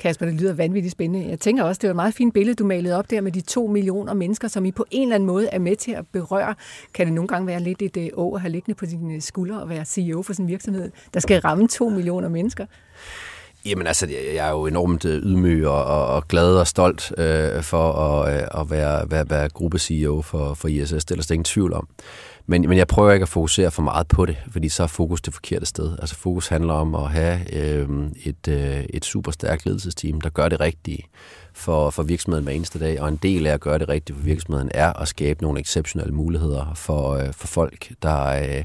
Kasper, det lyder vanvittigt spændende. Jeg tænker også, det var et meget fint billede, du malede op der med de to millioner mennesker, som I på en eller anden måde er med til at berøre. Kan det nogle gange være lidt et øh, år at have liggende på dine øh, skuldre og være CEO for sådan en virksomhed, der skal ramme to millioner mennesker? Jamen altså, jeg er jo enormt øh, ydmyg og, og, og glad og stolt øh, for at, at være, være, være gruppe-CEO for, for ISS. Det er der ingen tvivl om. Men, men jeg prøver ikke at fokusere for meget på det, fordi så er fokus det forkerte sted. Altså fokus handler om at have øh, et, øh, et super stærkt ledelsesteam, der gør det rigtige for, for virksomheden hver eneste dag. Og en del af at gøre det rigtige for virksomheden er at skabe nogle exceptionelle muligheder for, øh, for folk, der... Øh,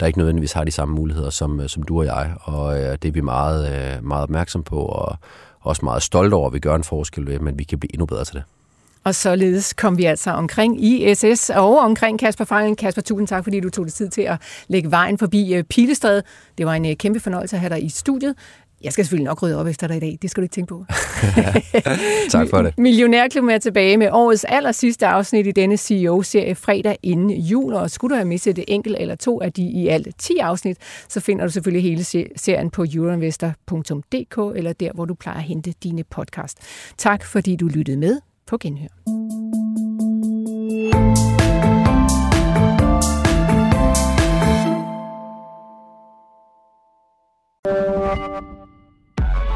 der ikke nødvendigvis har de samme muligheder som, øh, som du og jeg, og øh, det er vi meget, øh, meget opmærksom på, og også meget stolte over, at vi gør en forskel ved, men vi kan blive endnu bedre til det. Og således kom vi altså omkring ISS og omkring Kasper Fejlen. Kasper, tusind tak, fordi du tog dig tid til at lægge vejen forbi Pilestræde. Det var en kæmpe fornøjelse at have dig i studiet. Jeg skal selvfølgelig nok rydde op efter dig i dag. Det skal du ikke tænke på. [laughs] tak for det. [laughs] Millionærklubben er tilbage med årets aller sidste afsnit i denne CEO-serie fredag inden jul. Og skulle du have misset det enkelt eller to af de i alt 10 afsnit, så finder du selvfølgelig hele serien på euroinvestor.dk eller der, hvor du plejer at hente dine podcast. Tak fordi du lyttede med på genhør.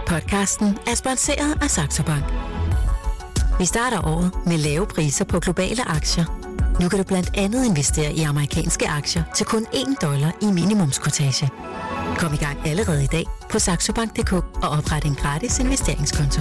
Podcasten er sponsoreret af Saxo Bank. Vi starter året med lave priser på globale aktier. Nu kan du blandt andet investere i amerikanske aktier til kun 1 dollar i minimumskortage. Kom i gang allerede i dag på saxobank.dk og opret en gratis investeringskonto.